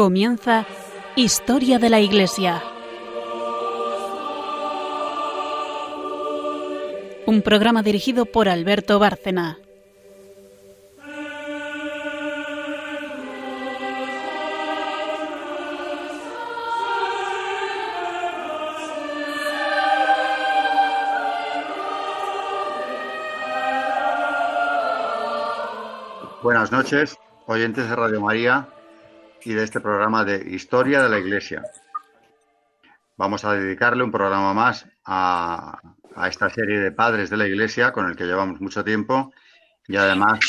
Comienza Historia de la Iglesia. Un programa dirigido por Alberto Bárcena. Buenas noches, oyentes de Radio María y de este programa de Historia de la Iglesia. Vamos a dedicarle un programa más a, esta serie de padres de la Iglesia con el que llevamos mucho tiempo y además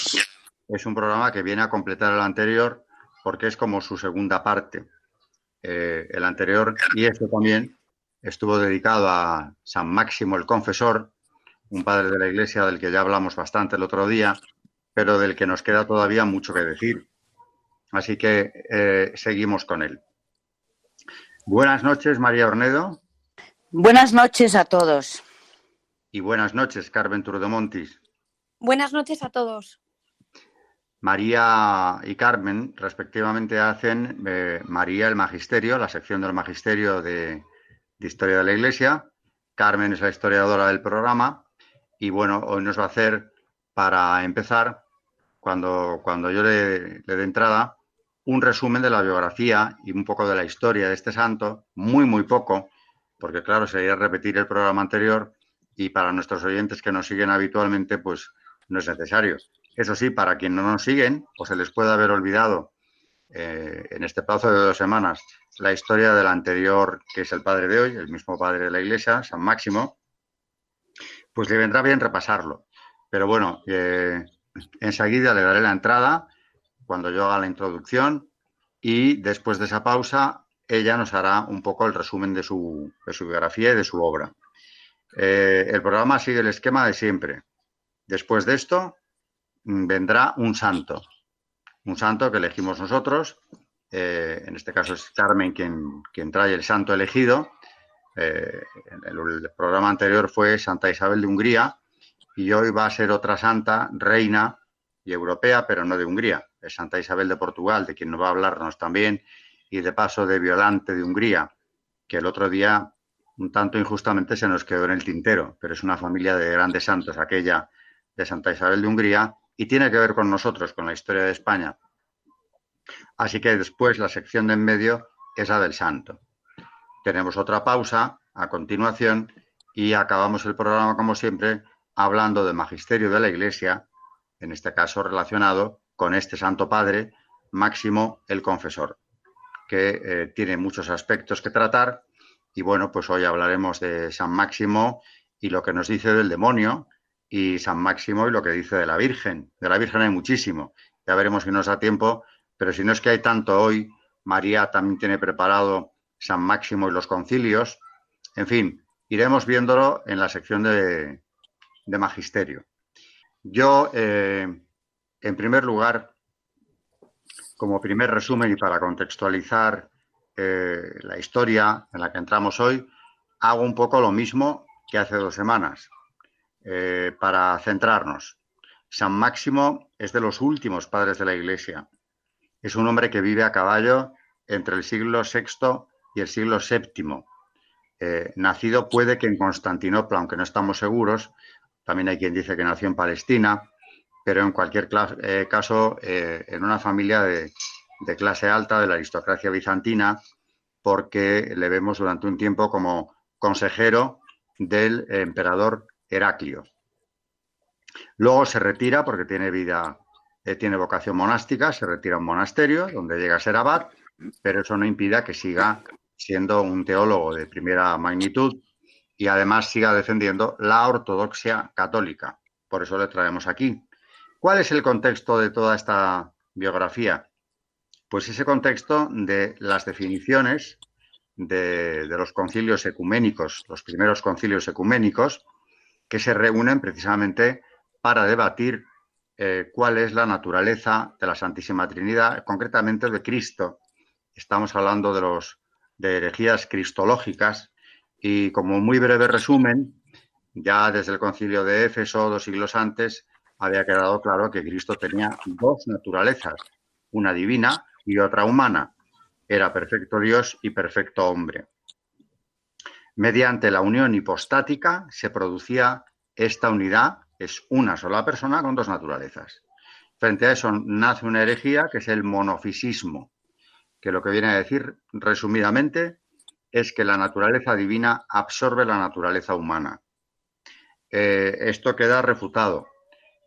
es un programa que viene a completar el anterior porque es como su segunda parte. Eh, el anterior y este también estuvo dedicado a San Máximo el Confesor, un padre de la Iglesia del que ya hablamos bastante el otro día, pero del que nos queda todavía mucho que decir. Así que eh, seguimos con él. Buenas noches, María Ornedo. Buenas noches a todos. Y buenas noches, Carmen Turdemontis. Buenas noches a todos. María y Carmen, respectivamente, hacen eh, María el Magisterio, la sección del Magisterio de, Historia de la Iglesia. Carmen es la historiadora del programa. Y bueno, hoy nos va a hacer, para empezar, cuando, cuando yo le, le dé entrada, un resumen de la biografía y un poco de la historia de este santo, muy, muy poco, porque claro, sería repetir el programa anterior y para nuestros oyentes que nos siguen habitualmente, pues no es necesario. Eso sí, para quienes no nos siguen o se les puede haber olvidado eh, en este plazo de dos semanas la historia del anterior, que es el padre de hoy, el mismo padre de la iglesia, San Máximo, pues le vendrá bien repasarlo. Pero bueno, eh, enseguida le daré la entrada cuando yo haga la introducción y después de esa pausa ella nos hará un poco el resumen de su, biografía y de su obra. Eh, el programa sigue el esquema de siempre. Después de esto mm, vendrá un santo, un santo que elegimos nosotros. Eh, en este caso es Carmen quien, quien trae el santo elegido. Eh, el, programa anterior fue Santa Isabel de Hungría y hoy va a ser otra santa, reina y europea, pero no de Hungría de Santa Isabel de Portugal, de quien nos va a hablarnos también, y de paso de Violante de Hungría, que el otro día un tanto injustamente se nos quedó en el tintero, pero es una familia de grandes santos, aquella de Santa Isabel de Hungría, y tiene que ver con nosotros, con la historia de España. Así que después la sección de en medio es la del santo. Tenemos otra pausa a continuación y acabamos el programa, como siempre, hablando del magisterio de la Iglesia, en este caso relacionado con este Santo Padre, Máximo el Confesor, que eh, tiene muchos aspectos que tratar. Y bueno, pues hoy hablaremos de San Máximo y lo que nos dice del demonio, y San Máximo y lo que dice de la Virgen. De la Virgen hay muchísimo. Ya veremos si nos da tiempo, pero si no es que hay tanto hoy, María también tiene preparado San Máximo y los concilios. En fin, iremos viéndolo en la sección de, Magisterio. Yo eh, en primer lugar, como primer resumen y para contextualizar eh, la historia en la que entramos hoy, hago un poco lo mismo que hace dos semanas, eh, para centrarnos. San Máximo es de los últimos padres de la Iglesia. Es un hombre que vive a caballo entre el siglo VI y el siglo VII. Eh, nacido puede que en Constantinopla, aunque no estamos seguros, también hay quien dice que nació en Palestina, pero en cualquier eh, caso eh, en una familia de, clase alta de la aristocracia bizantina, porque le vemos durante un tiempo como consejero del emperador Heraclio. Luego se retira porque tiene vida, eh, tiene vocación monástica, se retira a un monasterio donde llega a ser abad, pero eso no impide que siga siendo un teólogo de primera magnitud y además siga defendiendo la ortodoxia católica. Por eso le traemos aquí. ¿Cuál es el contexto de toda esta biografía? Pues ese contexto de las definiciones de, los concilios ecuménicos, los primeros concilios ecuménicos, que se reúnen precisamente para debatir eh, cuál es la naturaleza de la Santísima Trinidad, concretamente de Cristo. Estamos hablando de los de herejías cristológicas y como muy breve resumen, ya desde el concilio de Éfeso, dos siglos antes, había quedado claro que Cristo tenía dos naturalezas, una divina y otra humana. era perfecto Dios y perfecto hombre. Mediante la unión hipostática se producía esta unidad, es una sola persona con dos naturalezas. Frente a eso nace una herejía que es el monofisismo, que lo que viene a decir resumidamente es que la naturaleza divina absorbe la naturaleza humana. Eh, esto queda refutado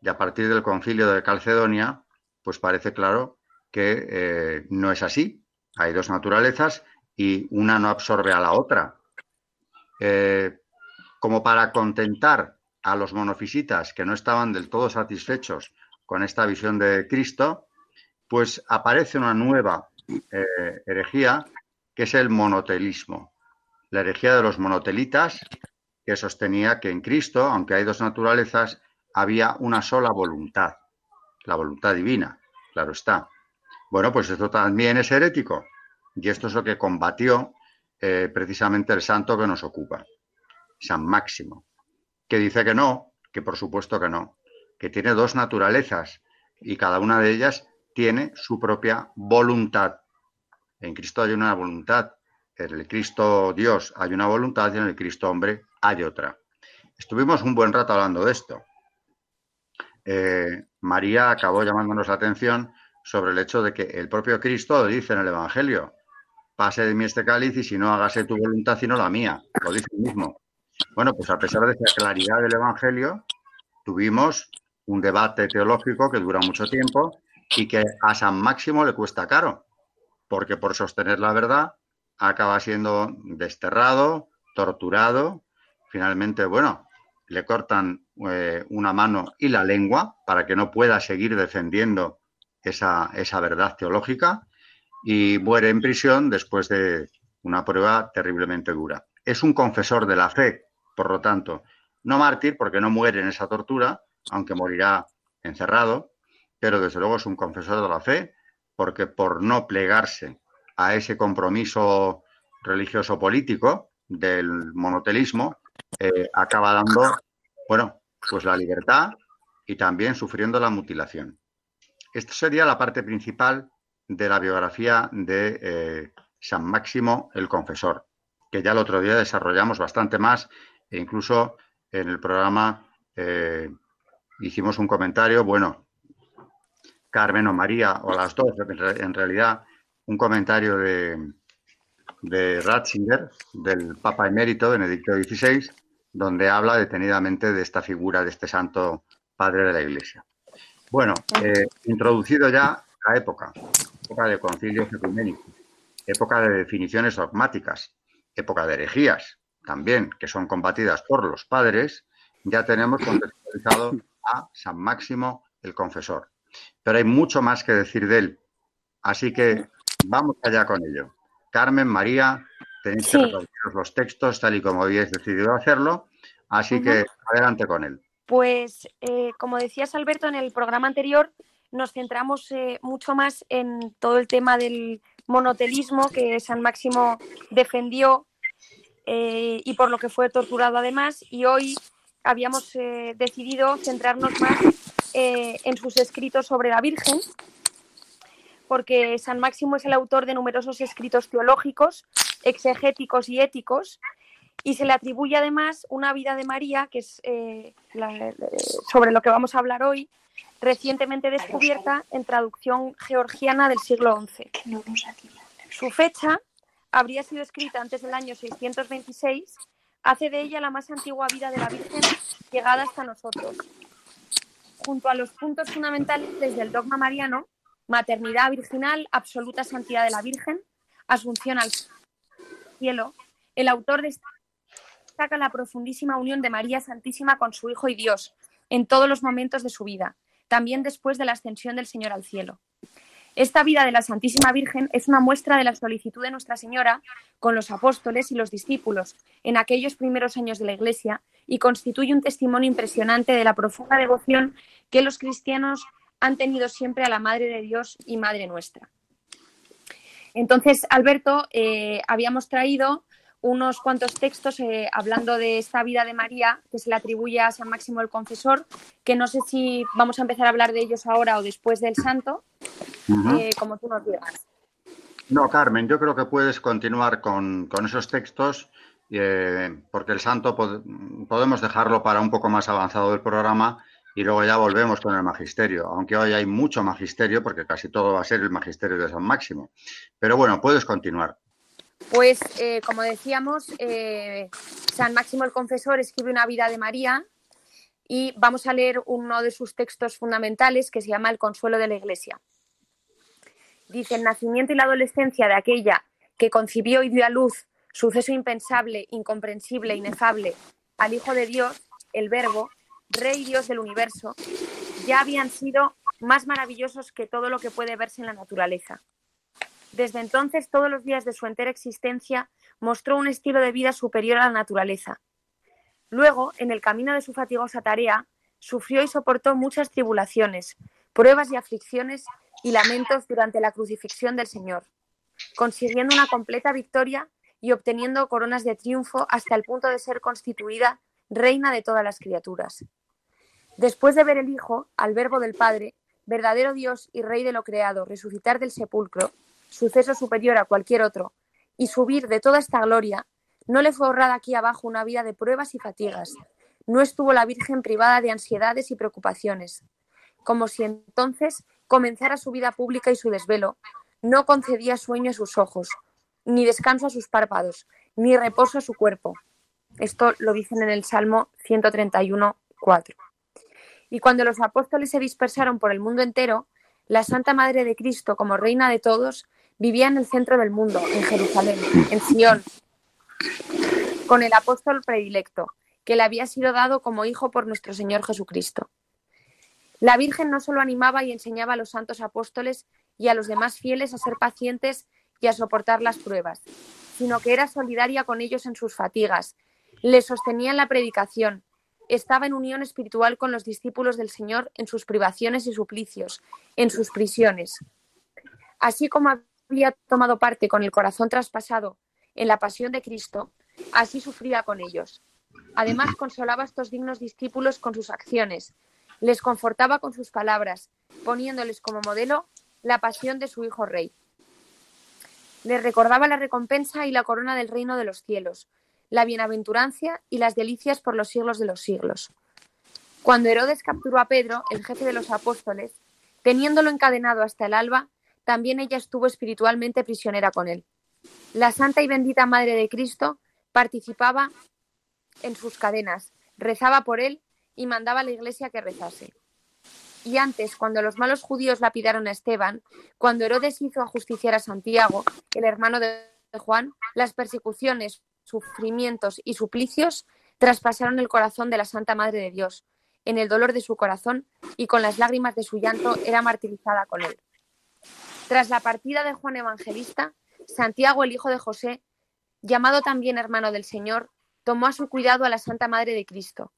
y a partir del concilio de Calcedonia, pues parece claro que eh, no es así. Hay dos naturalezas y una no absorbe a la otra. Eh, como para contentar a los monofisitas que no estaban del todo satisfechos con esta visión de Cristo, pues aparece una nueva herejía que es el monotelismo. La herejía de los monotelitas, que sostenía que en Cristo, aunque hay dos naturalezas, había una sola voluntad, la voluntad divina, claro está. Bueno, pues esto también es herético y esto es lo que combatió eh, precisamente el santo que nos ocupa, San Máximo, que dice que no, que por supuesto que no, que tiene dos naturalezas y cada una de ellas tiene su propia voluntad. En Cristo hay una voluntad, en el Cristo Dios hay una voluntad y en el Cristo hombre hay otra. Estuvimos un buen rato hablando de esto. Eh, María acabó llamándonos la atención sobre el hecho de que el propio Cristo dice en el Evangelio, pase de mí este cáliz y si no hágase tu voluntad sino la mía, lo dice el mismo. Bueno, pues a pesar de esa claridad del Evangelio, tuvimos un debate teológico que dura mucho tiempo y que a San Máximo le cuesta caro, porque por sostener la verdad acaba siendo desterrado, torturado, finalmente, bueno, le cortan eh, una mano y la lengua para que no pueda seguir defendiendo esa, esa verdad teológica y muere en prisión después de una prueba terriblemente dura. Es un confesor de la fe, por lo tanto, no mártir porque no muere en esa tortura, aunque morirá encerrado, pero desde luego es un confesor de la fe porque por no plegarse a ese compromiso religioso político del monotelismo, eh, acaba dando, bueno, pues la libertad y también sufriendo la mutilación. Esto sería la parte principal de la biografía de eh, San Máximo el Confesor, que ya el otro día desarrollamos bastante más e incluso en el programa eh, hicimos un comentario, bueno, Carmen o María o las dos, en realidad un comentario de, de Ratzinger, del Papa Emérito Benedicto XVI, donde habla detenidamente de esta figura de este santo padre de la Iglesia. Bueno, eh, introducido ya la época, época de concilios ecuménicos, época de definiciones dogmáticas, época de herejías también, que son combatidas por los padres, ya tenemos contextualizado a San Máximo el Confesor. Pero hay mucho más que decir de él. Así que vamos allá con ello. Carmen, María, tenéis que los textos tal y como habéis decidido hacerlo, así que adelante con él. Pues, eh, como decías, Alberto, en el programa anterior nos centramos eh, mucho más en todo el tema del monotelismo que San Máximo defendió eh, y por lo que fue torturado además, y hoy habíamos decidido centrarnos más en sus escritos sobre la Virgen, porque San Máximo es el autor de numerosos escritos teológicos, exegéticos y éticos, y se le atribuye además una vida de María, que es eh, sobre lo que vamos a hablar hoy, recientemente descubierta en traducción georgiana del siglo XI. Su fecha habría sido escrita antes del año 626, hace de ella la más antigua vida de la Virgen llegada hasta nosotros. Junto a los puntos fundamentales del dogma mariano, maternidad virginal, absoluta santidad de la Virgen, asunción al el autor destaca la profundísima unión de María Santísima con su Hijo y Dios en todos los momentos de su vida, también después de la ascensión del Señor al cielo. Esta vida de la Santísima Virgen es una muestra de la solicitud de Nuestra Señora con los apóstoles y los discípulos en aquellos primeros años de la Iglesia y constituye un testimonio impresionante de la profunda devoción que los cristianos han tenido siempre a la Madre de Dios y Madre nuestra. Entonces, Alberto, eh, habíamos traído unos cuantos textos eh, hablando de esta vida de María que se le atribuye a San Máximo el Confesor, que no sé si vamos a empezar a hablar de ellos ahora o después del santo, eh, como tú nos digas. No, Carmen, yo creo que puedes continuar con, esos textos eh, porque el santo podemos dejarlo para un poco más avanzado del programa y luego ya volvemos con el magisterio, aunque hoy hay mucho magisterio porque casi todo va a ser el magisterio de San Máximo. Pero bueno, puedes continuar. Pues, eh, como decíamos, eh, San Máximo el Confesor escribe una vida de María y vamos a leer uno de sus textos fundamentales que se llama El Consuelo de la Iglesia. Dice, el nacimiento y la adolescencia de aquella que concibió y dio a luz suceso impensable, incomprensible, inefable, al Hijo de Dios, el Verbo, Rey Dios del universo, ya habían sido más maravillosos que todo lo que puede verse en la naturaleza. Desde entonces, todos los días de su entera existencia, mostró un estilo de vida superior a la naturaleza. Luego, en el camino de su fatigosa tarea, sufrió y soportó muchas tribulaciones, pruebas y aflicciones y lamentos durante la crucifixión del Señor, consiguiendo una completa victoria y obteniendo coronas de triunfo hasta el punto de ser constituida reina de todas las criaturas. Después de ver el Hijo, al Verbo del Padre, verdadero Dios y Rey de lo creado, resucitar del sepulcro, suceso superior a cualquier otro, y subir de toda esta gloria, no le fue ahorrada aquí abajo una vida de pruebas y fatigas. No estuvo la Virgen privada de ansiedades y preocupaciones. Como si entonces comenzara su vida pública y su desvelo, no concedía sueño a sus ojos, ni descanso a sus párpados, ni reposo a su cuerpo. Esto lo dicen en el Salmo 131, 4. Y cuando los apóstoles se dispersaron por el mundo entero, la Santa Madre de Cristo, como reina de todos, vivía en el centro del mundo, en Jerusalén, en Sion, con el apóstol predilecto, que le había sido dado como hijo por nuestro Señor Jesucristo. La Virgen no solo animaba y enseñaba a los santos apóstoles y a los demás fieles a ser pacientes y a soportar las pruebas, sino que era solidaria con ellos en sus fatigas, les sostenía en la predicación, estaba en unión espiritual con los discípulos del Señor en sus privaciones y suplicios, en sus prisiones. Así como había tomado parte con el corazón traspasado en la pasión de Cristo, así sufría con ellos. Además, consolaba a estos dignos discípulos con sus acciones, les confortaba con sus palabras, poniéndoles como modelo la pasión de su Hijo Rey. Les recordaba la recompensa y la corona del reino de los cielos, la bienaventurancia y las delicias por los siglos de los siglos. Cuando Herodes capturó a Pedro, el jefe de los apóstoles, teniéndolo encadenado hasta el alba, también ella estuvo espiritualmente prisionera con él. La Santa y bendita Madre de Cristo participaba en sus cadenas, rezaba por él y mandaba a la iglesia que rezase. Y antes, cuando los malos judíos lapidaron a Esteban, cuando Herodes hizo ajusticiar a Santiago, el hermano de Juan, las persecuciones, sufrimientos y suplicios traspasaron el corazón de la Santa Madre de Dios. En el dolor de su corazón y con las lágrimas de su llanto era martirizada con él. Tras la partida de Juan Evangelista, Santiago, el hijo de José, llamado también hermano del Señor, tomó a su cuidado a la Santa Madre de Cristo.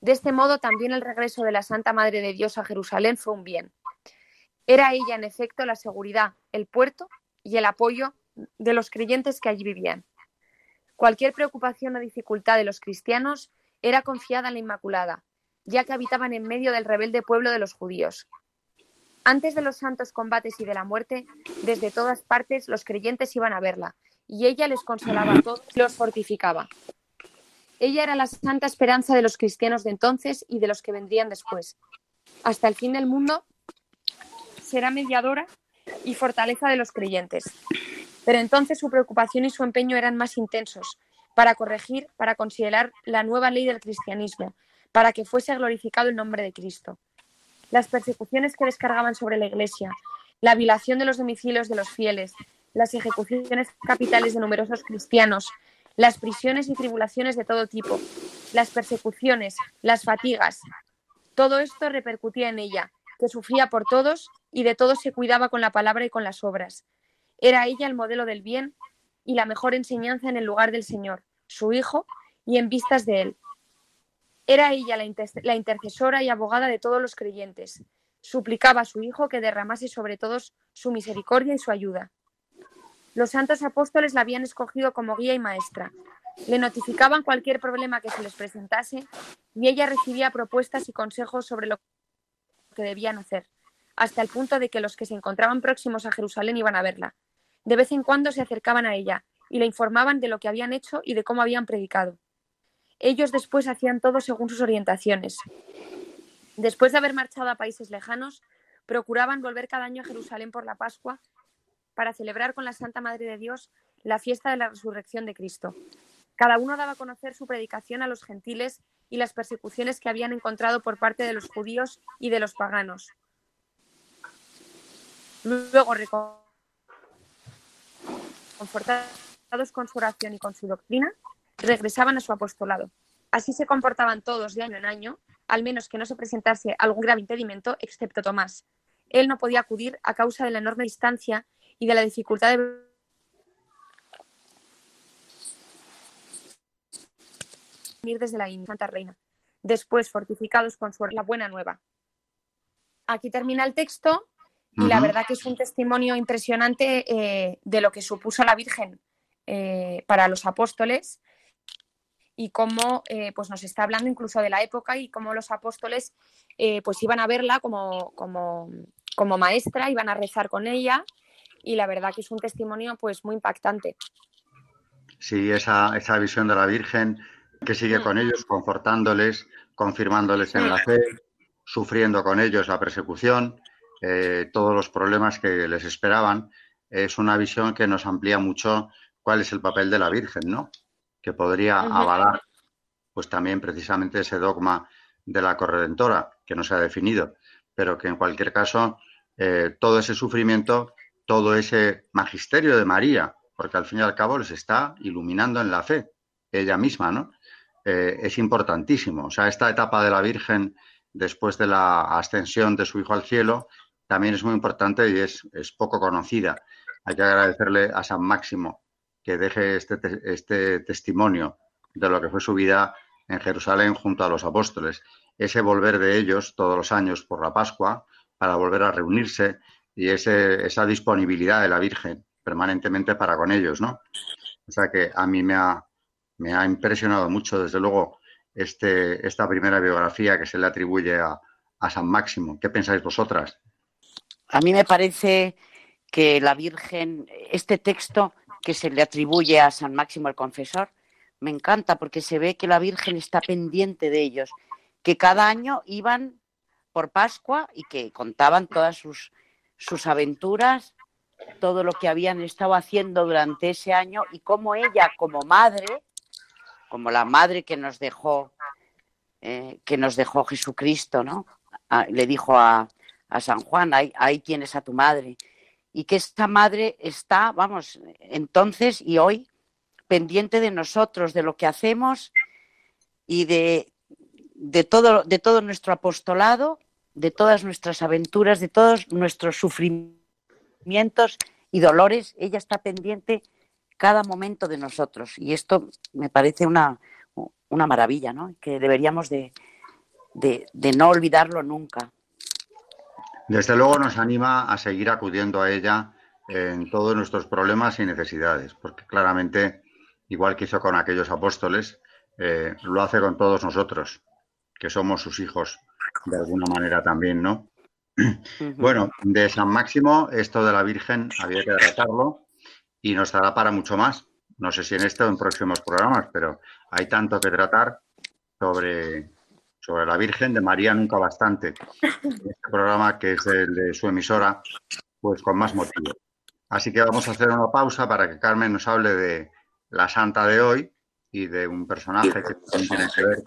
De este modo también el regreso de la Santa Madre de Dios a Jerusalén fue un bien. Era ella, en efecto, la seguridad, el puerto y el apoyo de los creyentes que allí vivían. Cualquier preocupación o dificultad de los cristianos era confiada en la Inmaculada, ya que habitaban en medio del rebelde pueblo de los judíos. Antes de los santos combates y de la muerte, desde todas partes los creyentes iban a verla, y ella les consolaba a todos y los fortificaba. Ella era la santa esperanza de los cristianos de entonces y de los que vendrían después. Hasta el fin del mundo será mediadora y fortaleza de los creyentes. Pero entonces su preocupación y su empeño eran más intensos para corregir, para considerar la nueva ley del cristianismo, para que fuese glorificado el nombre de Cristo. Las persecuciones que descargaban sobre la Iglesia, la violación de los domicilios de los fieles, las ejecuciones capitales de numerosos cristianos, las prisiones y tribulaciones de todo tipo, las persecuciones, las fatigas, todo esto repercutía en ella, que sufría por todos y de todos se cuidaba con la palabra y con las obras. Era ella el modelo del bien y la mejor enseñanza en el lugar del Señor, su Hijo, y en vistas de Él. Era ella la, intercesora y abogada de todos los creyentes. Suplicaba a su Hijo que derramase sobre todos su misericordia y su ayuda. Los santos apóstoles la habían escogido como guía y maestra. Le notificaban cualquier problema que se les presentase y ella recibía propuestas y consejos sobre lo que debían hacer, hasta el punto de que los que se encontraban próximos a Jerusalén iban a verla De vez en cuando se acercaban a ella y le informaban de lo que habían hecho y de cómo habían predicado. Ellos después hacían todo según sus orientaciones. Después de haber marchado a países lejanos, procuraban volver cada año a Jerusalén por la Pascua para celebrar con la Santa Madre de Dios la fiesta de la resurrección de Cristo. Cada uno daba a conocer su predicación a los gentiles y las persecuciones que habían encontrado por parte de los judíos y de los paganos. Luego, confortados con su oración y con su doctrina, regresaban a su apostolado. Así se comportaban todos de año en año, al menos que no se presentase algún grave impedimento, excepto Tomás. Él no podía acudir a causa de la enorme distancia y de la dificultad de venir desde la Santa Reina, después fortificados con su la buena nueva. Aquí termina el texto y la verdad que es un testimonio impresionante eh, de lo que supuso la Virgen eh, para los apóstoles y cómo eh, pues nos está hablando incluso de la época y cómo los apóstoles pues iban a verla como, como, como maestra, iban a rezar con ella y la verdad que es un testimonio pues muy impactante. Sí, esa, esa visión de la Virgen que sigue con ellos, confortándoles, confirmándoles en la fe, sufriendo con ellos la persecución, eh, todos los problemas que les esperaban. Es una visión que nos amplía mucho cuál es el papel de la Virgen, ¿no? Que podría avalar, pues también precisamente ese dogma de la corredentora, que no se ha definido, pero que en cualquier caso eh, todo ese sufrimiento todo ese magisterio de María, porque al fin y al cabo les está iluminando en la fe, ella misma, ¿no? Eh, es importantísimo. O sea, esta etapa de la Virgen después de la ascensión de su Hijo al cielo también es muy importante y es, poco conocida. Hay que agradecerle a San Máximo que deje este, este testimonio de lo que fue su vida en Jerusalén junto a los apóstoles. Ese volver de ellos todos los años por la Pascua para volver a reunirse y ese, esa disponibilidad de la Virgen permanentemente para con ellos, ¿no? O sea que a mí me ha, me ha impresionado mucho, desde luego, este, esta primera biografía que se le atribuye a, a San Máximo. ¿Qué pensáis vosotras? A mí me parece que la Virgen, este texto que se le atribuye a San Máximo el Confesor, me encanta porque se ve que la Virgen está pendiente de ellos, que cada año iban por Pascua y que contaban todas sus sus aventuras, todo lo que habían estado haciendo durante ese año y cómo ella como madre, como la madre que nos dejó, eh, que nos dejó Jesucristo, ¿no? le dijo a, San Juan, ahí, ahí tienes a tu madre. Y que esta madre está, vamos, entonces y hoy pendiente de nosotros, de lo que hacemos y de, de, todo, de todo nuestro apostolado de todas nuestras aventuras, de todos nuestros sufrimientos y dolores, ella está pendiente cada momento de nosotros. Y esto me parece una, una maravilla, ¿no? Que deberíamos de, de, no olvidarlo nunca. Desde luego nos anima a seguir acudiendo a ella en todos nuestros problemas y necesidades, porque claramente, igual que hizo con aquellos apóstoles, eh, lo hace con todos nosotros, que somos sus hijos de alguna manera también, ¿no? Bueno, de San Máximo, esto de la Virgen había que tratarlo y nos dará para mucho más. No sé si en este o en próximos programas, pero hay tanto que tratar sobre, sobre la Virgen de María Nunca Bastante. Este programa que es el de su emisora, pues con más motivo. Así que vamos a hacer una pausa para que Carmen nos hable de la santa de hoy y de un personaje que tiene que ver,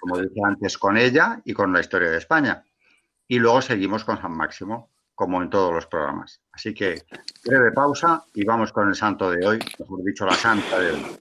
como decía antes, con ella y con la historia de España. Y luego seguimos con San Máximo, como en todos los programas. Así que breve pausa y vamos con el santo de hoy, mejor dicho, la santa de hoy.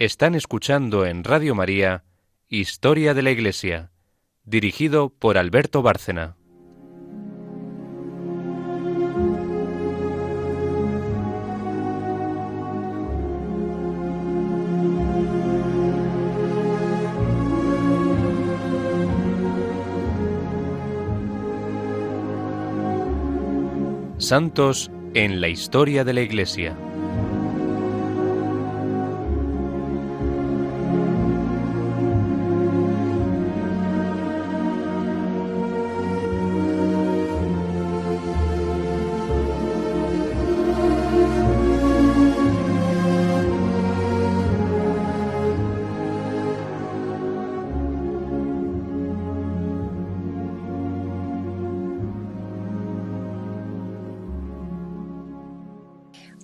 Están escuchando en Radio María Historia de la Iglesia, dirigido por Alberto Bárcena. Santos en la historia de la Iglesia.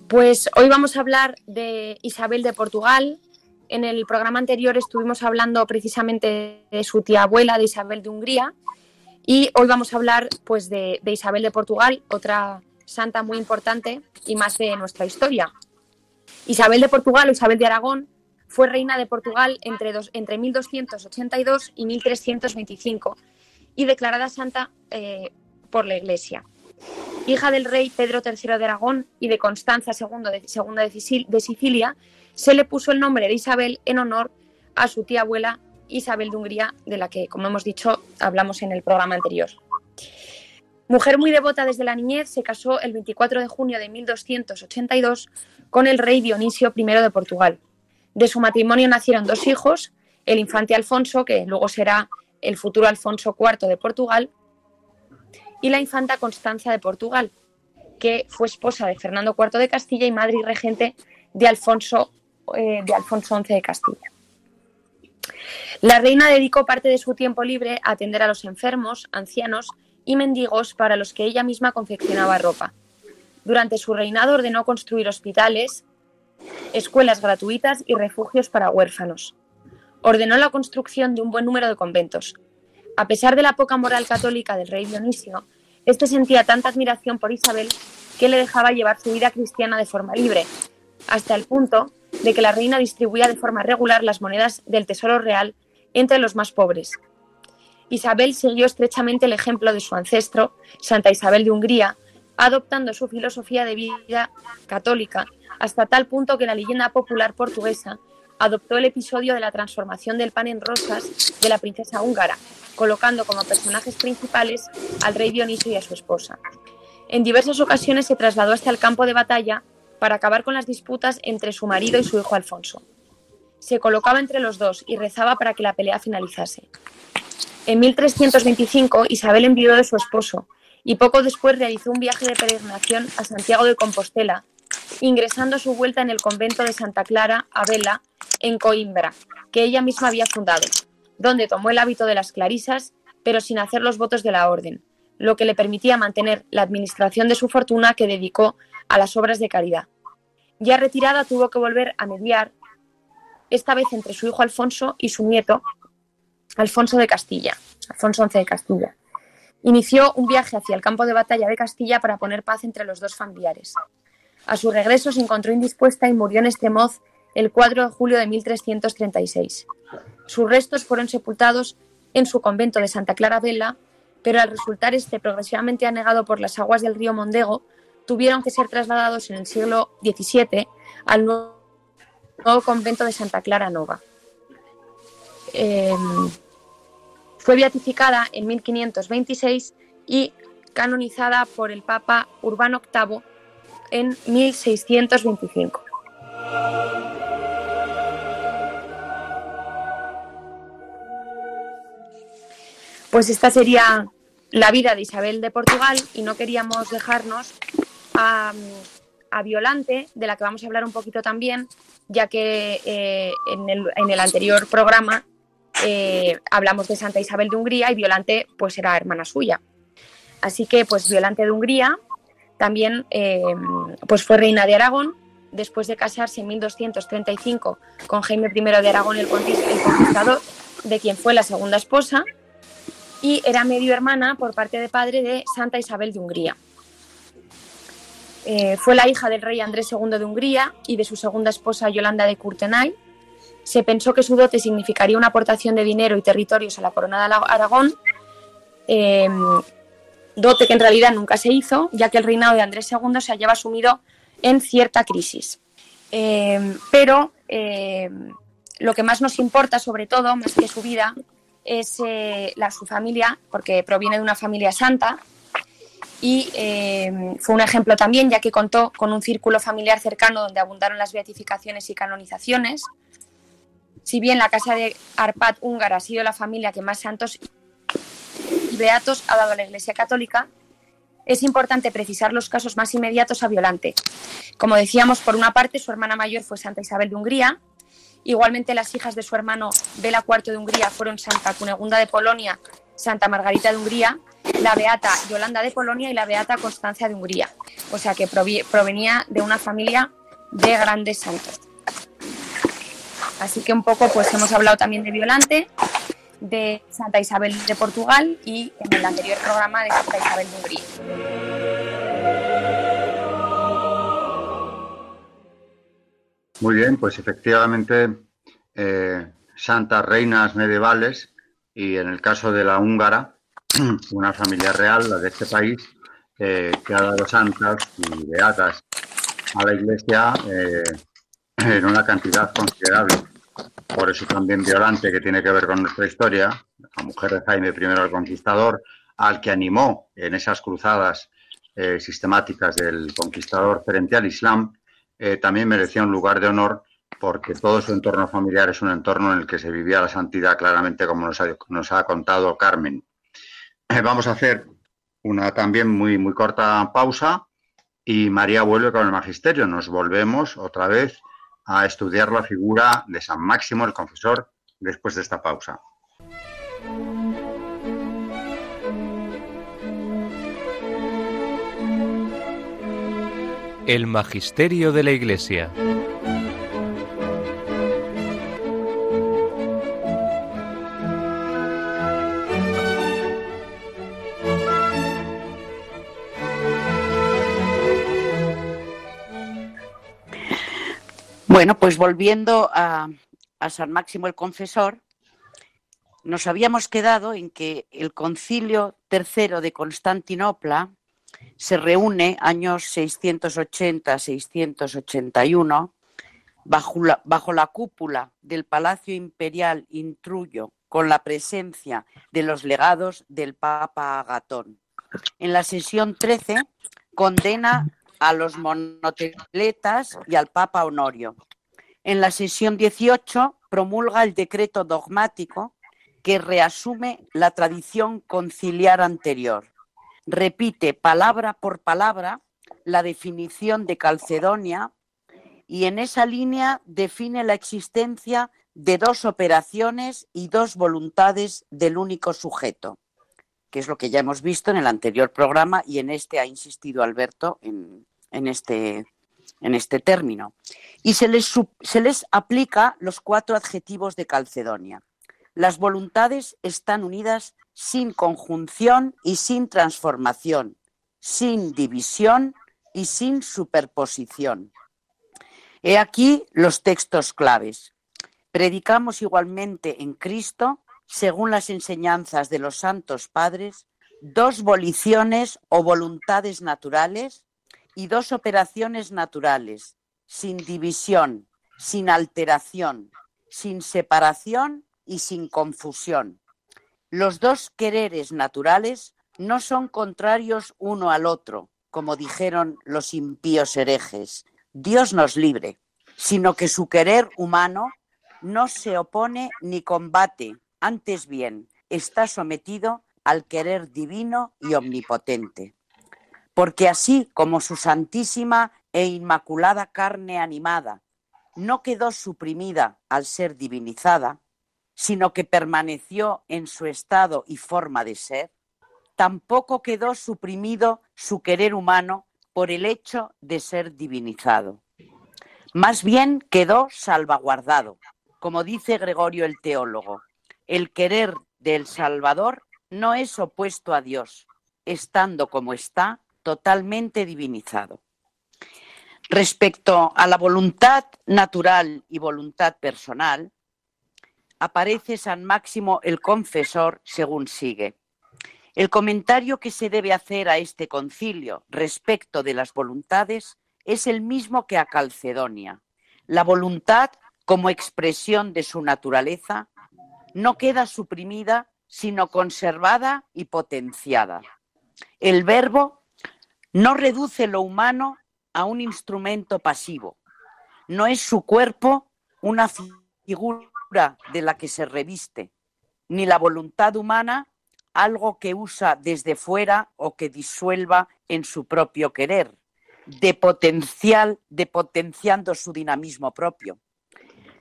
Pues hoy vamos a hablar de Isabel de Portugal. En el programa anterior estuvimos hablando precisamente de su tía abuela, de Isabel de Hungría, y hoy vamos a hablar pues, de, Isabel de Portugal, otra santa muy importante y más de nuestra historia. Isabel de Portugal o Isabel de Aragón fue reina de Portugal entre, entre 1282 y 1325 y declarada santa eh, por la Iglesia hija del rey Pedro III de Aragón y de Constanza II de, Sicilia, se le puso el nombre de Isabel en honor a su tía abuela Isabel de Hungría, de la que, como hemos dicho, hablamos en el programa anterior. Mujer muy devota desde la niñez, se casó el 24 de junio de 1282 con el rey Dionisio I de Portugal. De su matrimonio nacieron dos hijos, el infante Alfonso, que luego será el futuro Alfonso IV de Portugal, y la infanta Constanza de Portugal, que fue esposa de Fernando IV de Castilla y madre y regente de Alfonso, eh, de Alfonso XI de Castilla. La reina dedicó parte de su tiempo libre a atender a los enfermos, ancianos y mendigos para los que ella misma confeccionaba ropa. Durante su reinado ordenó construir hospitales, escuelas gratuitas y refugios para huérfanos. Ordenó la construcción de un buen número de conventos, a pesar de la poca moral católica del rey Dionisio, este sentía tanta admiración por Isabel que le dejaba llevar su vida cristiana de forma libre, hasta el punto de que la reina distribuía de forma regular las monedas del tesoro real entre los más pobres. Isabel siguió estrechamente el ejemplo de su ancestro, Santa Isabel de Hungría, adoptando su filosofía de vida católica hasta tal punto que la leyenda popular portuguesa adoptó el episodio de la transformación del pan en rosas de la princesa húngara, colocando como personajes principales al rey Dionisio y a su esposa. En diversas ocasiones se trasladó hasta el campo de batalla para acabar con las disputas entre su marido y su hijo Alfonso. Se colocaba entre los dos y rezaba para que la pelea finalizase. En 1325 Isabel envió de su esposo y poco después realizó un viaje de peregrinación a Santiago de Compostela, ingresando a su vuelta en el convento de Santa Clara a Vela en Coimbra, que ella misma había fundado, donde tomó el hábito de las clarisas, pero sin hacer los votos de la orden, lo que le permitía mantener la administración de su fortuna que dedicó a las obras de caridad. Ya retirada tuvo que volver a mediar, esta vez entre su hijo Alfonso y su nieto, Alfonso de Castilla, Alfonso XI de Castilla. Inició un viaje hacia el campo de batalla de Castilla para poner paz entre los dos familiares. A su regreso se encontró indispuesta y murió en Estremoz el 4 de julio de 1336. Sus restos fueron sepultados en su convento de Santa Clara Vela, pero al resultar este progresivamente anegado por las aguas del río Mondego, tuvieron que ser trasladados en el siglo XVII al nuevo, convento de Santa Clara Nova. Em, fue beatificada en 1526 y canonizada por el Papa Urbano VIII en 1625. Pues esta sería la vida de Isabel de Portugal y no queríamos dejarnos a, Violante, de la que vamos a hablar un poquito también, ya que eh, en, el, anterior programa eh, hablamos de Santa Isabel de Hungría y Violante pues era hermana suya. Así que pues Violante de Hungría también eh, pues fue reina de Aragón después de casarse en 1235 con Jaime I de Aragón el Conquistador, de quien fue la segunda esposa, y era medio hermana por parte de padre de Santa Isabel de Hungría. Eh, fue la hija del rey Andrés II de Hungría y de su segunda esposa Yolanda de Courtenay. se pensó que su dote significaría una aportación de dinero y territorios a la corona de Aragón, eh, dote que en realidad nunca se hizo, ya que el reinado de Andrés II se hallaba sumido en cierta crisis. Eh, pero lo que más nos importa, sobre todo, más que su vida, es la, su familia, porque proviene de una familia santa, y eh, fue un ejemplo también, ya que contó con un círculo familiar cercano donde abundaron las beatificaciones y canonizaciones. Si bien la casa de Arpad húngara ha sido la familia que más santos beatos ha dado a la Iglesia Católica, es importante precisar los casos más inmediatos a Violante. Como decíamos, por una parte, su hermana mayor fue Santa Isabel de Hungría, Igualmente las hijas de su hermano Bela IV de Hungría fueron Santa Cunegunda de Polonia, Santa Margarita de Hungría la beata Yolanda de Polonia y la beata Constancia de Hungría. O sea que provenía de una familia de grandes santos. Así que un poco pues hemos hablado también de Violante, de Santa Isabel de Portugal y en el anterior programa de Santa Isabel de Hungría. Muy bien, pues efectivamente eh, santas reinas medievales y en el caso de la húngara, una familia real, la de este país, eh, que ha dado santas y beatas a la Iglesia eh, en una cantidad considerable. Por eso también Violante, que tiene que ver con nuestra historia, la mujer de Jaime I el Conquistador, al que animó en esas cruzadas eh, sistemáticas del conquistador frente al Islam, también merecía un lugar de honor porque todo su entorno familiar es un entorno en el que se vivía la santidad claramente, como nos ha contado Carmen. Eh, vamos a hacer una también muy, muy corta pausa y María vuelve con el magisterio. Nos volvemos otra vez a estudiar la figura de San Máximo el Confesor después de esta pausa. El Magisterio de la Iglesia. Bueno, pues volviendo a, San Máximo el Confesor, nos habíamos quedado en que el concilio tercero de Constantinopla se reúne años 680-681 bajo la, bajo la cúpula del Palacio Imperial Intruyo con la presencia de los legados del Papa Agatón. En la sesión 13 condena a los monoteletas y al Papa Honorio. En la sesión 18 promulga el decreto dogmático que reasume la tradición conciliar anterior. Repite palabra por palabra la definición de Calcedonia y en esa línea define la existencia de dos operaciones y dos voluntades del único sujeto que es lo que ya hemos visto en el anterior programa y en este ha insistido Alberto en, este, este término. Y se les, se les aplica los cuatro adjetivos de Calcedonia. Las voluntades están unidas sin conjunción y sin transformación, sin división y sin superposición. He aquí los textos claves. Predicamos igualmente en Cristo según las enseñanzas de los santos padres, dos voliciones o voluntades naturales y dos operaciones naturales, sin división, sin alteración, sin separación y sin confusión. Los dos quereres naturales no son contrarios uno al otro, como dijeron los impíos herejes. Dios nos libre, sino que su querer humano no se opone ni combate, antes bien, está sometido al querer divino y omnipotente. Porque así como su santísima e inmaculada carne animada no quedó suprimida al ser divinizada, sino que permaneció en su estado y forma de ser, tampoco quedó suprimido su querer humano por el hecho de ser divinizado. Más bien quedó salvaguardado, como dice Gregorio el teólogo, el querer del Salvador no es opuesto a Dios, estando como está, totalmente divinizado. Respecto a la voluntad natural y voluntad personal, aparece San Máximo el Confesor según sigue. El comentario que se debe hacer a este concilio respecto de las voluntades es el mismo que a Calcedonia. La voluntad, como expresión de su naturaleza, no queda suprimida, sino conservada y potenciada. El verbo no reduce lo humano a un instrumento pasivo. No es su cuerpo una figura de la que se reviste, ni la voluntad humana algo que usa desde fuera o que disuelva en su propio querer, de potencial, de potenciando su dinamismo propio.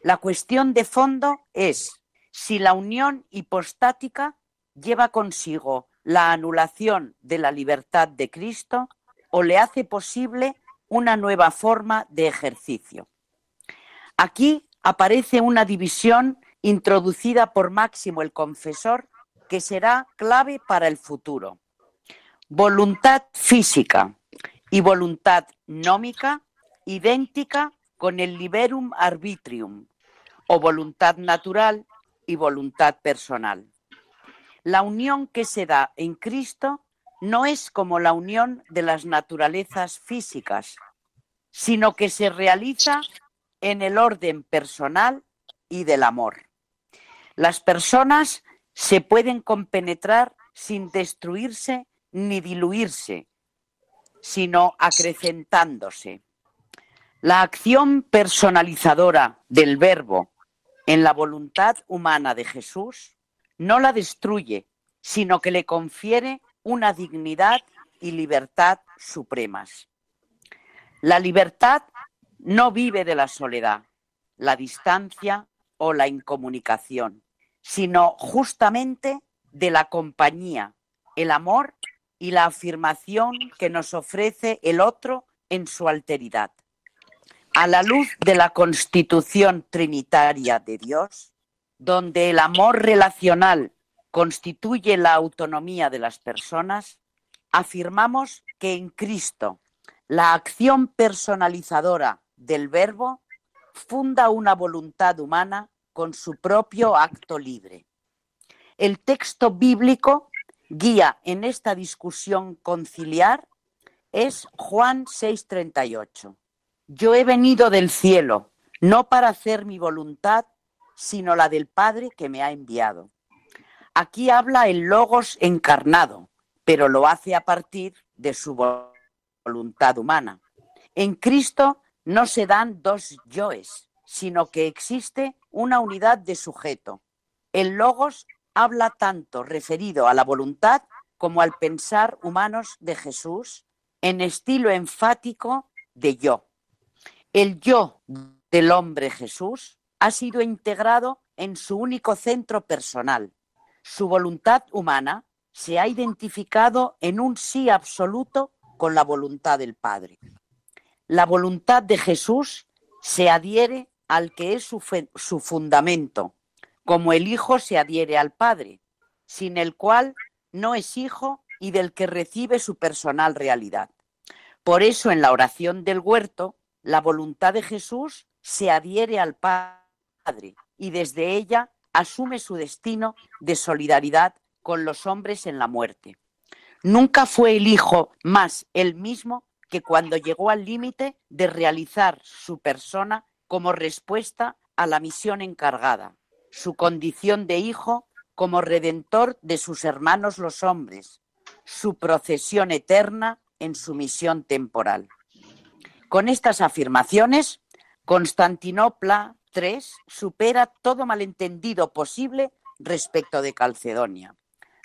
La cuestión de fondo es si la unión hipostática lleva consigo la anulación de la libertad de Cristo o le hace posible una nueva forma de ejercicio. Aquí aparece una división introducida por Máximo el Confesor que será clave para el futuro. Voluntad física y voluntad nómica idéntica con el liberum arbitrium o voluntad natural y voluntad personal. La unión que se da en Cristo no es como la unión de las naturalezas físicas, sino que se realiza en el orden personal y del amor. Las personas se pueden compenetrar sin destruirse ni diluirse, sino acrecentándose. La acción personalizadora del verbo en la voluntad humana de Jesús no la destruye, sino que le confiere una dignidad y libertad supremas. La libertad no vive de la soledad, la distancia o la incomunicación, sino justamente de la compañía, el amor y la afirmación que nos ofrece el otro en su alteridad. A la luz de la constitución trinitaria de Dios, donde el amor relacional constituye la autonomía de las personas, afirmamos que en Cristo la acción personalizadora del Verbo funda una voluntad humana con su propio acto libre. El texto bíblico guía en esta discusión conciliar es Juan 6:38. Yo he venido del cielo, no para hacer mi voluntad, sino la del Padre que me ha enviado. Aquí habla el Logos encarnado, pero lo hace a partir de su voluntad humana. En Cristo no se dan dos yoes, sino que existe una unidad de sujeto. El Logos habla tanto referido a la voluntad como al pensar humanos de Jesús en estilo enfático de yo. El yo del hombre Jesús ha sido integrado en su único centro personal, su voluntad humana se ha identificado en un sí absoluto con la voluntad del Padre. La voluntad de Jesús se adhiere al que es su, su, fundamento, como el Hijo se adhiere al Padre, sin el cual no es hijo y del que recibe su personal realidad. Por eso en la oración del huerto, la voluntad de Jesús se adhiere al Padre y desde ella asume su destino de solidaridad con los hombres en la muerte. Nunca fue el Hijo más el mismo que cuando llegó al límite de realizar su persona como respuesta a la misión encargada, su condición de hijo como redentor de sus hermanos los hombres, su procesión eterna en su misión temporal. Con estas afirmaciones, Constantinopla supera todo malentendido posible respecto de Calcedonia.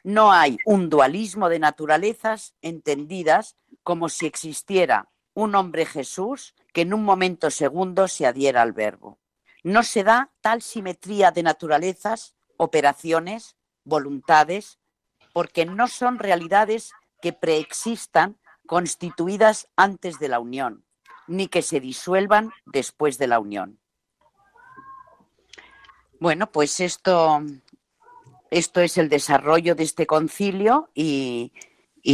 No hay un dualismo de naturalezas entendidas como si existiera un hombre Jesús que en un momento segundo se adhiera al verbo. No se da tal simetría de naturalezas, operaciones, voluntades, porque no son realidades que preexistan constituidas antes de la unión, ni que se disuelvan después de la unión. Bueno, pues esto, esto es el desarrollo de este concilio y,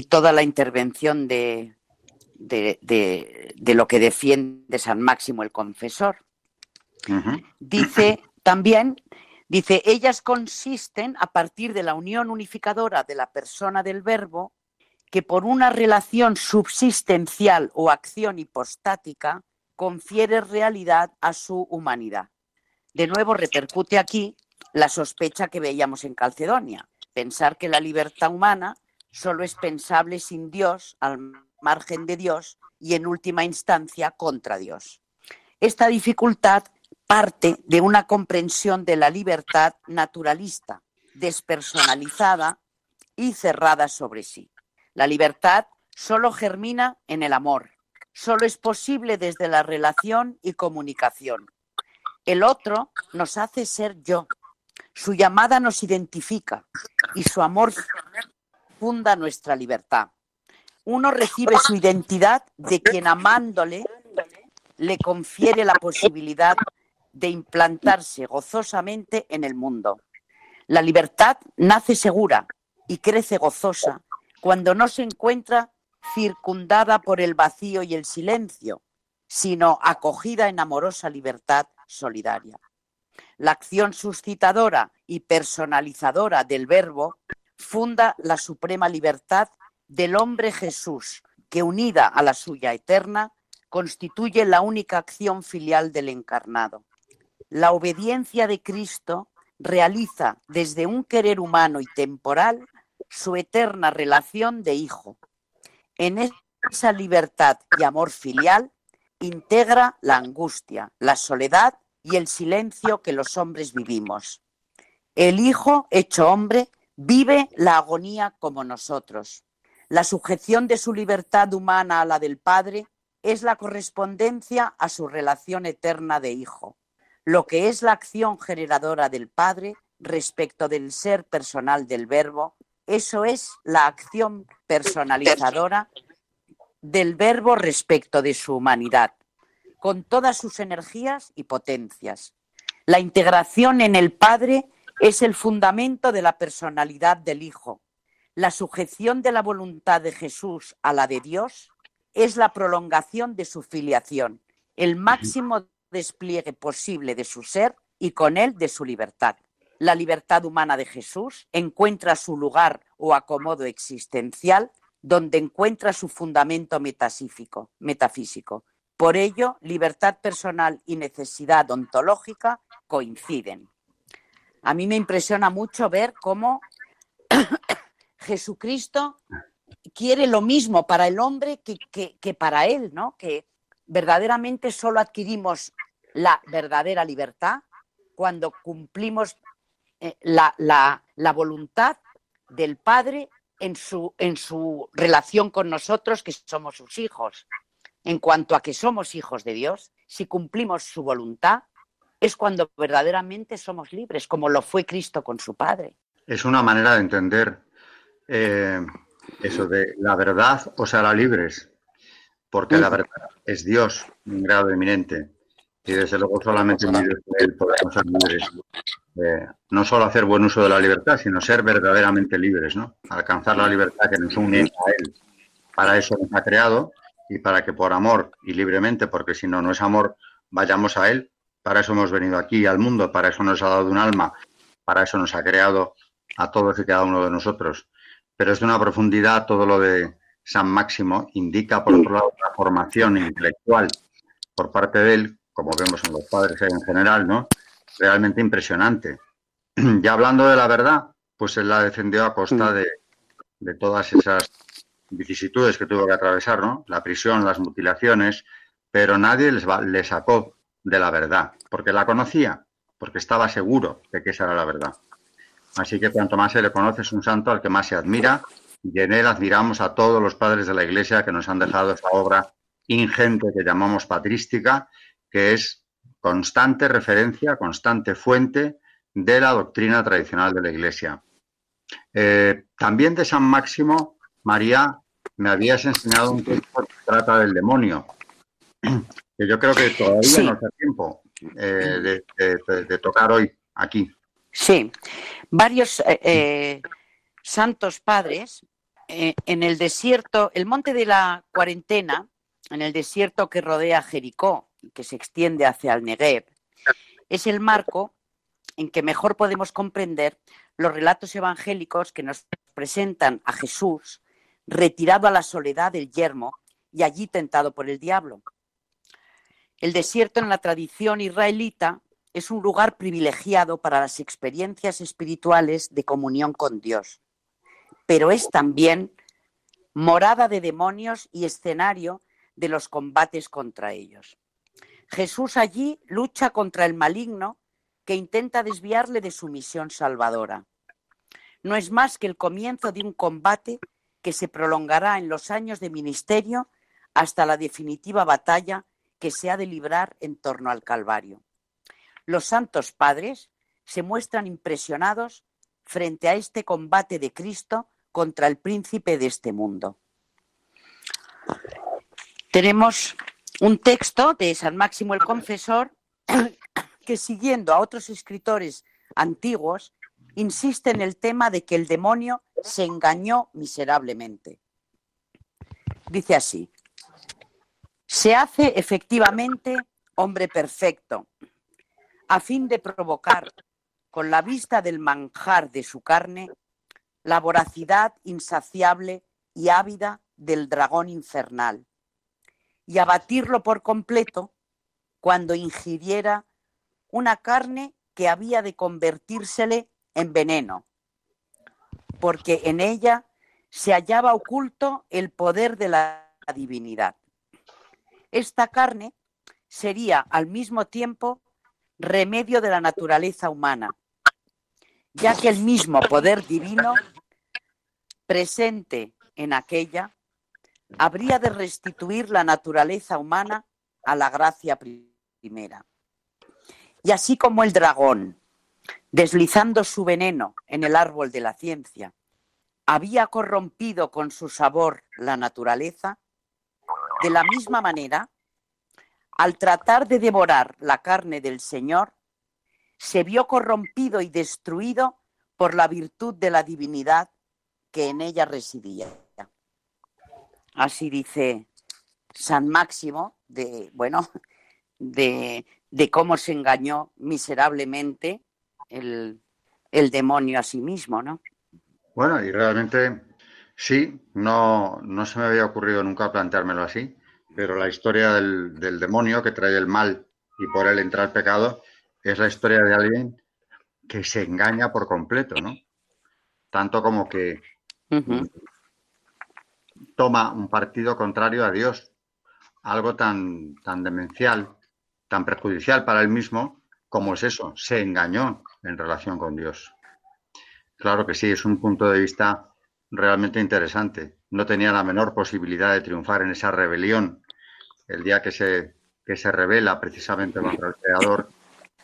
toda la intervención de, de, lo que defiende San Máximo el Confesor. Dice también, Dice, ellas consisten a partir de la unión unificadora de la persona del verbo que por una relación subsistencial o acción hipostática confiere realidad a su humanidad. De nuevo repercute aquí la sospecha que veíamos en Calcedonia, pensar que la libertad humana solo es pensable sin Dios, al margen de Dios y en última instancia contra Dios. Esta dificultad parte de una comprensión de la libertad naturalista, despersonalizada y cerrada sobre sí. La libertad solo germina en el amor, solo es posible desde la relación y comunicación. El otro nos hace ser yo, su llamada nos identifica y su amor funda nuestra libertad. Uno recibe su identidad de quien amándole le confiere la posibilidad de implantarse gozosamente en el mundo. La libertad nace segura y crece gozosa cuando no se encuentra circundada por el vacío y el silencio, sino acogida en amorosa libertad solidaria. La acción suscitadora y personalizadora del verbo funda la suprema libertad del hombre Jesús, que unida a la suya eterna, constituye la única acción filial del encarnado. La obediencia de Cristo realiza desde un querer humano y temporal su eterna relación de hijo. En esa libertad y amor filial integra la angustia, la soledad y el silencio que los hombres vivimos. El Hijo, hecho hombre, vive la agonía como nosotros. La sujeción de su libertad humana a la del Padre es la correspondencia a su relación eterna de Hijo lo que es la acción generadora del Padre respecto del ser personal del Verbo, eso es la acción personalizadora del Verbo respecto de su humanidad, con todas sus energías y potencias. La integración en el Padre es el fundamento de la personalidad del Hijo. La sujeción de la voluntad de Jesús a la de Dios es la prolongación de su filiación, el máximo despliegue posible de su ser y con él de su libertad. La libertad humana de Jesús encuentra su lugar o acomodo existencial donde encuentra su fundamento metafísico. metafísico. Por ello, libertad personal y necesidad ontológica coinciden. A mí me impresiona mucho ver cómo Jesucristo quiere lo mismo para el hombre que, que para él, ¿no? Que verdaderamente solo adquirimos la verdadera libertad cuando cumplimos eh, la, la, voluntad del Padre en su, en su relación con nosotros, que somos sus hijos. En cuanto a que somos hijos de Dios, si cumplimos su voluntad, es cuando verdaderamente somos libres, como lo fue Cristo con su Padre. Es una manera de entender eh, eso de la verdad o será libres porque la verdad es Dios, un grado eminente. Y desde luego solamente con Él podemos ser libres. Eh, no solo hacer buen uso de la libertad, sino ser verdaderamente libres, ¿no? Alcanzar la libertad que nos une a Él. Para eso nos ha creado y para que por amor y libremente, porque si no, no es amor, vayamos a Él. Para eso hemos venido aquí al mundo, para eso nos ha dado un alma, para eso nos ha creado a todos y cada uno de nosotros. Pero es de una profundidad todo lo de San Máximo indica, por otro lado, una formación intelectual por parte de él, como vemos en los padres en general, ¿no? Realmente impresionante. Ya hablando de la verdad, pues él la defendió a costa de, todas esas vicisitudes que tuvo que atravesar, ¿no? La prisión, las mutilaciones, pero nadie les le sacó de la verdad, porque la conocía, porque estaba seguro de que esa era la verdad. Así que cuanto más se le conoce es un santo al que más se admira y en él admiramos a todos los padres de la Iglesia que nos han dejado esta obra ingente que llamamos patrística, que es constante referencia, constante fuente de la doctrina tradicional de la Iglesia. Eh, también de San Máximo, María, me habías enseñado un texto que trata del demonio, que yo creo que todavía no hace tiempo eh, de, tocar hoy aquí. Sí, varios eh, santos padres en el desierto, el monte de la cuarentena, en el desierto que rodea Jericó, que se extiende hacia el Negev, es el marco en que mejor podemos comprender los relatos evangélicos que nos presentan a Jesús retirado a la soledad del yermo y allí tentado por el diablo. El desierto en la tradición israelita es un lugar privilegiado para las experiencias espirituales de comunión con Dios, pero es también morada de demonios y escenario de los combates contra ellos. Jesús allí lucha contra el maligno que intenta desviarle de su misión salvadora. No es más que el comienzo de un combate que se prolongará en los años de ministerio hasta la definitiva batalla que se ha de librar en torno al Calvario. Los santos padres se muestran impresionados frente a este combate de Cristo contra el príncipe de este mundo. Tenemos un texto de San Máximo el Confesor que siguiendo a otros escritores antiguos insiste en el tema de que el demonio se engañó miserablemente. Dice así, se hace efectivamente hombre perfecto, a fin de provocar con la vista del manjar de su carne la voracidad insaciable y ávida del dragón infernal, y abatirlo por completo cuando ingiriera una carne que había de convertírsele en veneno, porque en ella se hallaba oculto el poder de la divinidad. Esta carne sería al mismo tiempo remedio de la naturaleza humana, ya que el mismo poder divino presente en aquella habría de restituir la naturaleza humana a la gracia primera. Y así como el dragón, deslizando su veneno en el árbol de la ciencia, había corrompido con su sabor la naturaleza, de la misma manera, al tratar de devorar la carne del Señor, se vio corrompido y destruido por la virtud de la divinidad que en ella residía. Así dice San Máximo de, bueno, de, de cómo se engañó miserablemente el, el demonio a sí mismo, ¿no? Bueno, y realmente sí, no, no se me había ocurrido nunca planteármelo así, pero la historia del, del, demonio que trae el mal y por él entra el pecado es la historia de alguien que se engaña por completo, ¿no? Tanto como que uh -huh. Toma un partido contrario a Dios, algo tan, tan demencial, tan perjudicial para él mismo, como es eso, se engañó en relación con Dios. Claro que sí, es un punto de vista realmente interesante. No tenía la menor posibilidad de triunfar en esa rebelión el día que se, que se revela precisamente contra el Creador,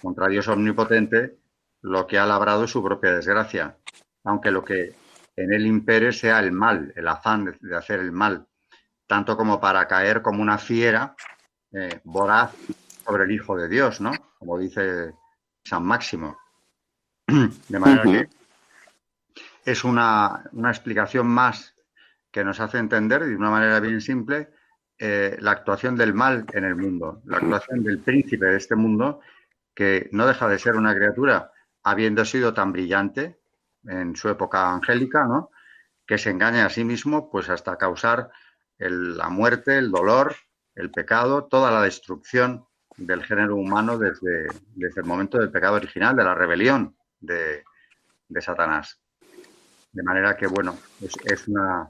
contra Dios omnipotente, lo que ha labrado es su propia desgracia. Aunque lo que en él impere sea el mal, el afán de, hacer el mal, tanto como para caer como una fiera eh, voraz sobre el Hijo de Dios, ¿no? Como dice San Máximo. De manera que es una, una, explicación más que nos hace entender de una manera bien simple eh, la actuación del mal en el mundo, la actuación del príncipe de este mundo, que no deja de ser una criatura, habiendo sido tan brillante en su época angélica, ¿no? que se engaña a sí mismo, pues hasta causar el, la muerte, el dolor, el pecado, toda la destrucción del género humano desde, desde el momento del pecado original, de la rebelión de, de Satanás. De manera que, bueno, es, es una,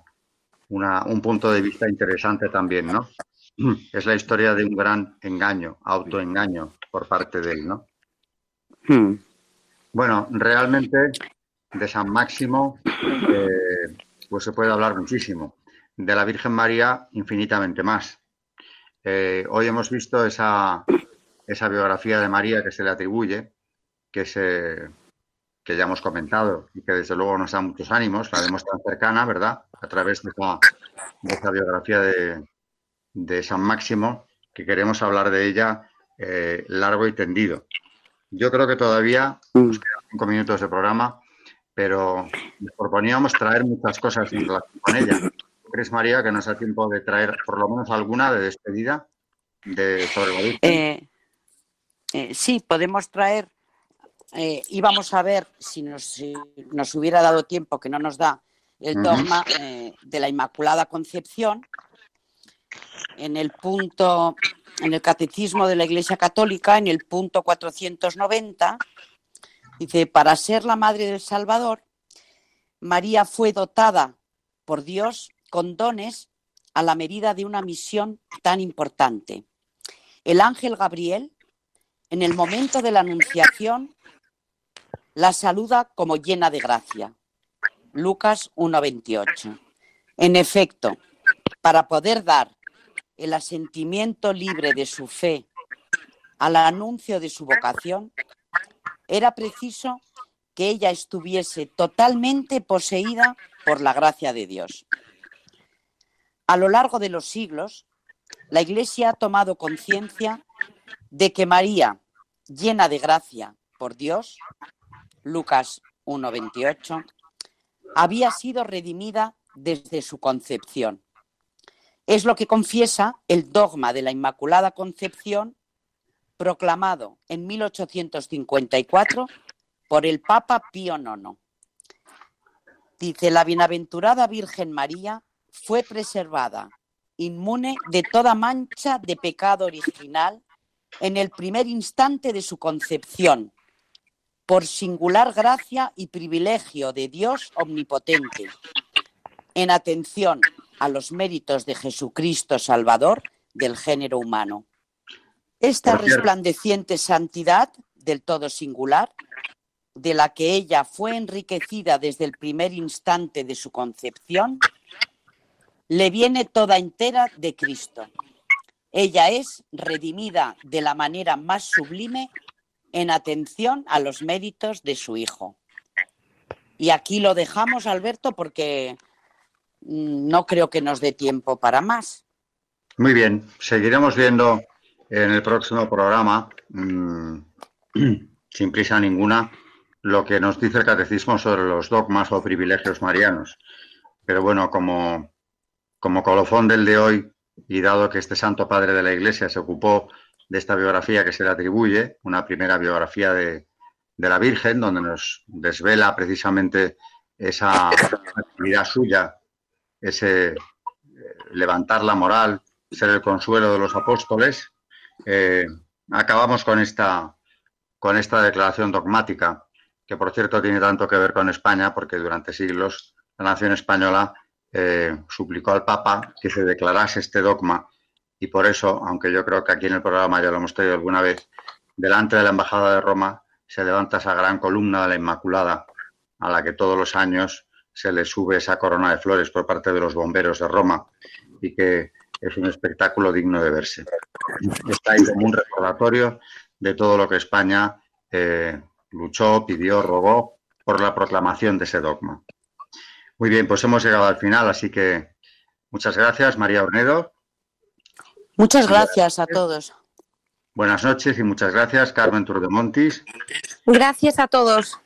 una, un punto de vista interesante también, ¿no? Es la historia de un gran engaño, autoengaño por parte de él, ¿no? Hmm. Bueno, realmente de San Máximo, eh, pues se puede hablar muchísimo. De la Virgen María, infinitamente más. Eh, hoy hemos visto esa, esa, biografía de María que se le atribuye, que, se, que ya hemos comentado y que desde luego nos da muchos ánimos, la vemos tan cercana, ¿verdad? A través de esa, de esa biografía de, de, San Máximo, que queremos hablar de ella eh, largo y tendido. Yo creo que todavía nos quedan cinco minutos de programa, pero nos proponíamos traer muchas cosas en relación con ella. ¿Crees, María, que nos da tiempo de traer por lo menos alguna de despedida de, sobre la Virgen? Eh, eh, sí, podemos traer eh, íbamos a ver, si nos, nos, hubiera dado tiempo, que no nos da, el dogma eh, de la Inmaculada Concepción, en el punto, en el Catecismo de la Iglesia Católica, en el punto 490, dice, para ser la Madre del Salvador, María fue dotada por Dios con dones a la medida de una misión tan importante. El ángel Gabriel, en el momento de la anunciación, la saluda como llena de gracia. Lucas 1.28. En efecto, para poder dar el asentimiento libre de su fe al anuncio de su vocación, era preciso que ella estuviese totalmente poseída por la gracia de Dios. A lo largo de los siglos, la Iglesia ha tomado conciencia de que María, llena de gracia por Dios, Lucas 1.28, había sido redimida desde su concepción. Es lo que confiesa el dogma de la Inmaculada Concepción proclamado en 1854 por el Papa Pío IX. Dice, la bienaventurada Virgen María fue preservada, inmune de toda mancha de pecado original en el primer instante de su concepción, por singular gracia y privilegio de Dios omnipotente, en atención a los méritos de Jesucristo Salvador del género humano. Esta resplandeciente santidad del todo singular, de la que ella fue enriquecida desde el primer instante de su concepción, le viene toda entera de Cristo. Ella es redimida de la manera más sublime en atención a los méritos de su hijo. Y aquí lo dejamos, Alberto, porque mm, no creo que nos dé tiempo para más. Muy bien, seguiremos viendo en el próximo programa, mm, sin prisa ninguna, lo que nos dice el catecismo sobre los dogmas o privilegios marianos. Pero bueno, como, como colofón del de hoy, y dado que este Santo Padre de la Iglesia se ocupó de esta biografía que se le atribuye, una primera biografía de, la Virgen, donde nos desvela precisamente esa actividad suya, ese eh, levantar la moral, ser el consuelo de los apóstoles, eh, acabamos con esta, con esta declaración dogmática, que por cierto tiene tanto que ver con España, porque durante siglos la nación española eh, suplicó al Papa que se declarase este dogma. Y por eso, aunque yo creo que aquí en el programa ya lo hemos traído alguna vez, delante de la Embajada de Roma se levanta esa gran columna de la Inmaculada, a la que todos los años se le sube esa corona de flores por parte de los bomberos de Roma y que es un espectáculo digno de verse. Está ahí como un recordatorio de todo lo que España eh, luchó, pidió, rogó por la proclamación de ese dogma. Muy bien, pues hemos llegado al final, así que muchas gracias, María Ornedo. Muchas gracias a todos. Buenas noches y muchas gracias, Carmen Turdemontis. Gracias a todos.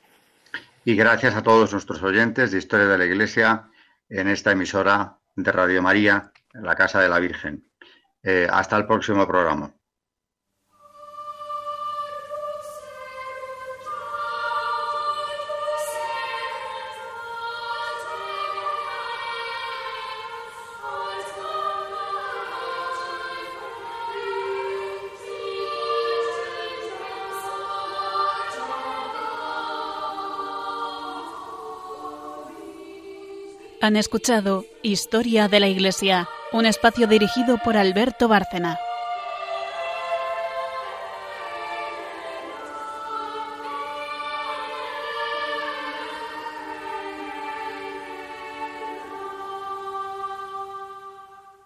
Y gracias a todos nuestros oyentes de Historia de la Iglesia en esta emisora de Radio María, la Casa de la Virgen. Eh, hasta el próximo programa. Han escuchado Historia de la Iglesia, un espacio dirigido por Alberto Bárcena.